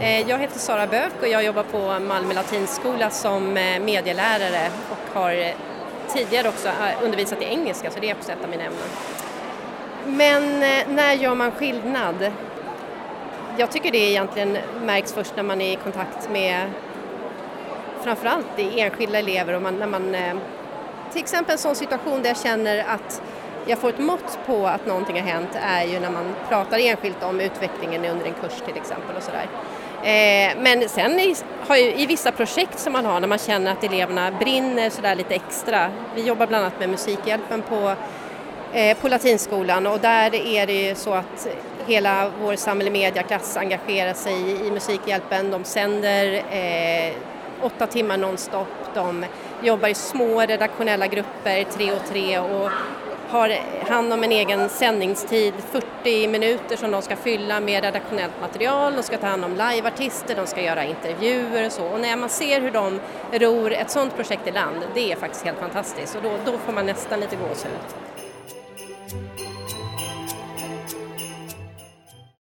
Eh, jag heter Sara Bök och jag jobbar på Malmö latinskola som eh, medielärare och har eh, tidigare också undervisat i engelska så det är också ett av mina ämnen. Men när gör man skillnad? Jag tycker det egentligen märks först när man är i kontakt med framförallt enskilda elever och man, när man till exempel en sån situation där jag känner att jag får ett mått på att någonting har hänt är ju när man pratar enskilt om utvecklingen under en kurs till exempel och sådär. Eh, men sen i, i, vissa projekt som man har när man känner att eleverna brinner sådär lite extra. Vi jobbar bland annat med Musikhjälpen på, eh, på Latinskolan och där är det ju så att hela vår samhälle mediaklass engagerar sig i, i Musikhjälpen. De sänder eh, åtta timmar nonstop, de jobbar i små redaktionella grupper, tre och tre och har hand om en egen sändningstid, 40 minuter som de ska fylla med redaktionellt material, de ska ta hand om liveartister, de ska göra intervjuer och så. Och när man ser hur de ror ett sådant projekt i land, det är faktiskt helt fantastiskt och då, då får man nästan lite gåshud.